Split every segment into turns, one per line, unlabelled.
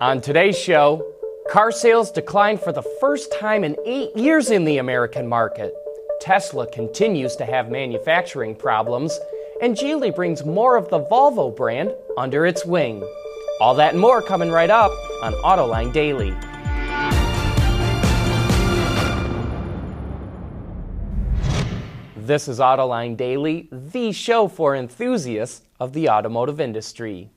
On today's show, car sales declined for the first time in eight years in the American market. Tesla continues to have manufacturing problems, and Geely brings more of the Volvo brand under its wing. All that and more coming right up on Autoline Daily. This is Autoline Daily, the show for enthusiasts of the automotive industry.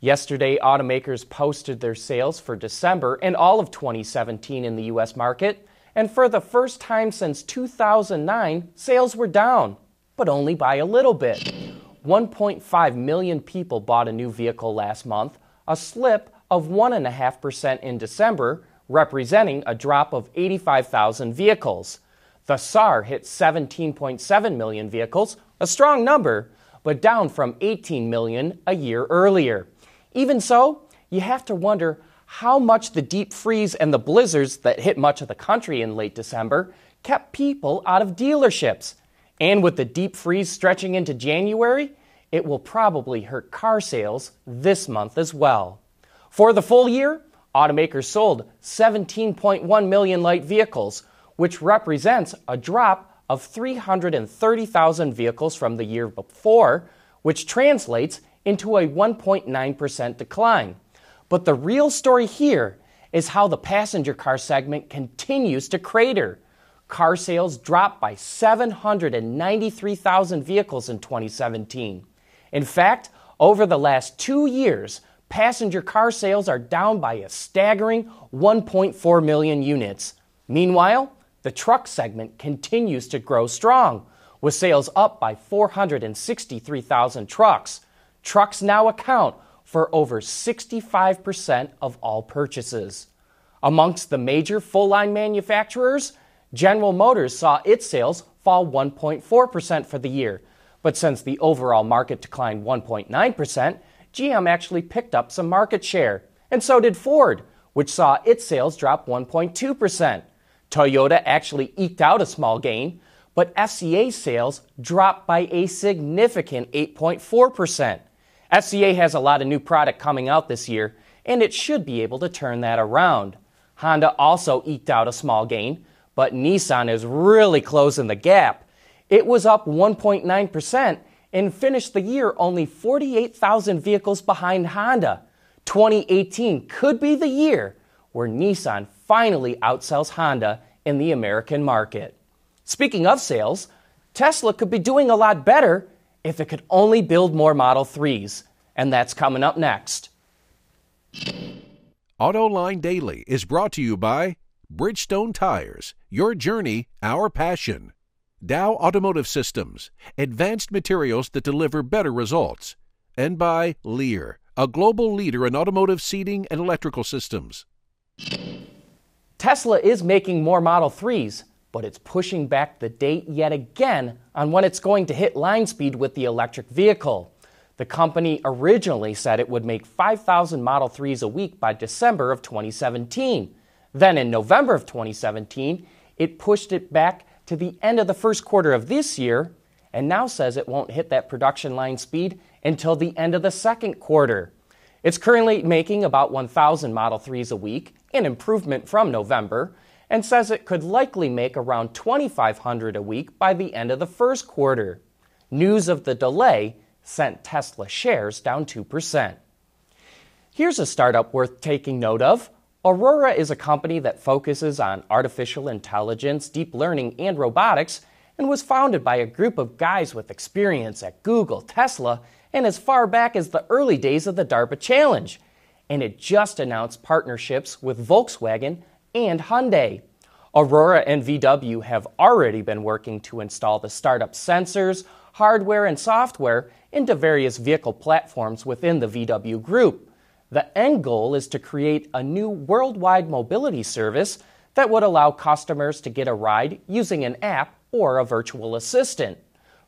Yesterday, automakers posted their sales for December and all of 2017 in the U.S. market, and for the first time since 2009, sales were down, but only by a little bit. 1.5 million people bought a new vehicle last month, a slip of 1.5% in December, representing a drop of 85,000 vehicles. The SAAR hit 17.7 million vehicles, a strong number, but down from 18 million a year earlier. Even so, you have to wonder how much the deep freeze and the blizzards that hit much of the country in late December kept people out of dealerships. And with the deep freeze stretching into January, it will probably hurt car sales this month as well. For the full year, automakers sold 17.1 million light vehicles, which represents a drop of 330,000 vehicles from the year before, which translates into a 1.9% decline. But the real story here is how the passenger car segment continues to crater. Car sales dropped by 793,000 vehicles in 2017. In fact, over the last two years, passenger car sales are down by a staggering 1.4 million units. Meanwhile, the truck segment continues to grow strong, with sales up by 463,000 trucks. Trucks now account for over 65% of all purchases. Amongst the major full line manufacturers, General Motors saw its sales fall 1.4% for the year. But since the overall market declined 1.9%, GM actually picked up some market share. And so did Ford, which saw its sales drop 1.2%. Toyota actually eked out a small gain, but FCA sales dropped by a significant 8.4%. FCA has a lot of new product coming out this year, and it should be able to turn that around. Honda also eked out a small gain, but Nissan is really closing the gap. It was up 1.9% and finished the year only 48,000 vehicles behind Honda. 2018 could be the year where Nissan finally outsells Honda in the American market. Speaking of sales, Tesla could be doing a lot better if it could only build more Model 3s. And that's coming up next.
AutoLine Daily is brought to you by Bridgestone Tires, your journey, our passion. Dow Automotive Systems, advanced materials that deliver better results. And by Lear, a global leader in automotive seating and electrical systems.
Tesla is making more Model 3s, but it's pushing back the date yet again on when it's going to hit line speed with the electric vehicle. The company originally said it would make 5,000 Model 3s a week by December of 2017. Then in November of 2017, it pushed it back to the end of the first quarter of this year and now says it won't hit that production line speed until the end of the second quarter. It's currently making about 1,000 Model 3s a week, an improvement from November, and says it could likely make around 2,500 a week by the end of the first quarter. News of the delay sent Tesla shares down 2%. Here's a startup worth taking note of. Aurora is a company that focuses on artificial intelligence, deep learning, and robotics, and was founded by a group of guys with experience at Google, Tesla, and as far back as the early days of the DARPA Challenge. And it just announced partnerships with Volkswagen and Hyundai. Aurora and VW have already been working to install the startup sensors, hardware, and software into various vehicle platforms within the VW group. The end goal is to create a new worldwide mobility service that would allow customers to get a ride using an app or a virtual assistant.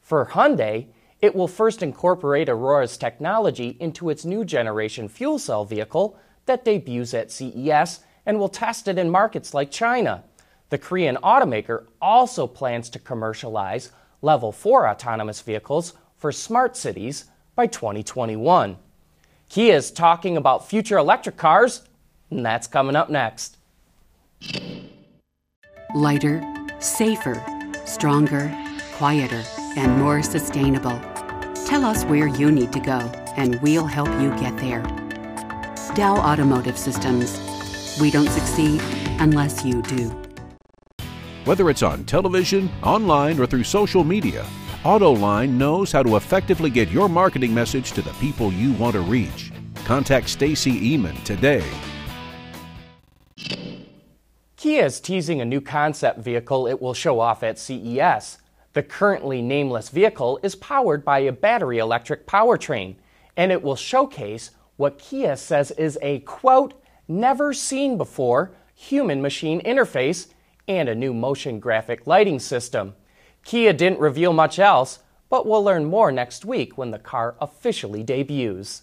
For Hyundai, it will first incorporate Aurora's technology into its new generation fuel cell vehicle that debuts at CES and will test it in markets like China. The Korean automaker also plans to commercialize Level 4 autonomous vehicles for smart cities by 2021. Kia is talking about future electric cars, and that's coming up next.
Lighter, safer, stronger, quieter, and more sustainable. Tell us where you need to go, and we'll help you get there. Dow Automotive Systems. We don't succeed unless you do.
Whether it's on television, online, or through social media, AutoLine knows how to effectively get your marketing message to the people you want to reach. Contact Stacy Eman today.
Kia is teasing a new concept vehicle it will show off at CES. The currently nameless vehicle is powered by a battery electric powertrain, and it will showcase what Kia says is a quote, never seen before human machine interface and a new motion graphic lighting system. Kia didn't reveal much else, but we'll learn more next week when the car officially debuts.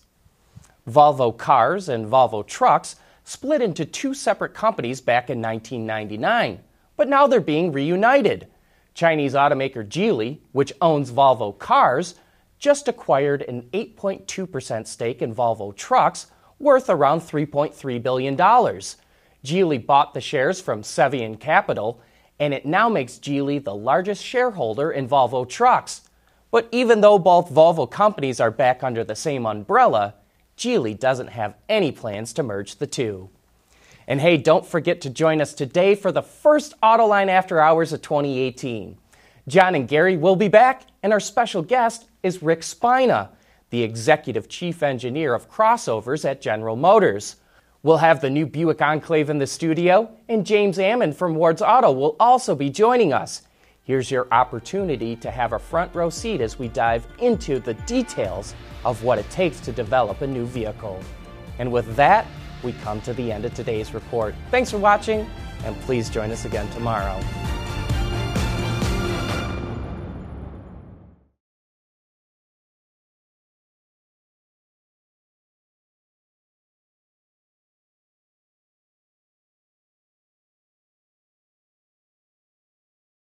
Volvo Cars and Volvo Trucks split into two separate companies back in 1999, but now they're being reunited. Chinese automaker Geely, which owns Volvo Cars, just acquired an 8.2% stake in Volvo Trucks, worth around $3.3 billion. Geely bought the shares from Cevian Capital, and it now makes Geely the largest shareholder in Volvo Trucks. But even though both Volvo companies are back under the same umbrella, Geely doesn't have any plans to merge the two. And hey, don't forget to join us today for the first Autoline After Hours of 2018. John and Gary will be back, and our special guest is Rick Spina, the Executive Chief Engineer of Crossovers at General Motors. We'll have the new Buick Enclave in the studio, and James Ammon from Ward's Auto will also be joining us. Here's your opportunity to have a front row seat as we dive into the details of what it takes to develop a new vehicle. And with that, we come to the end of today's report. Thanks for watching, and please join us again tomorrow.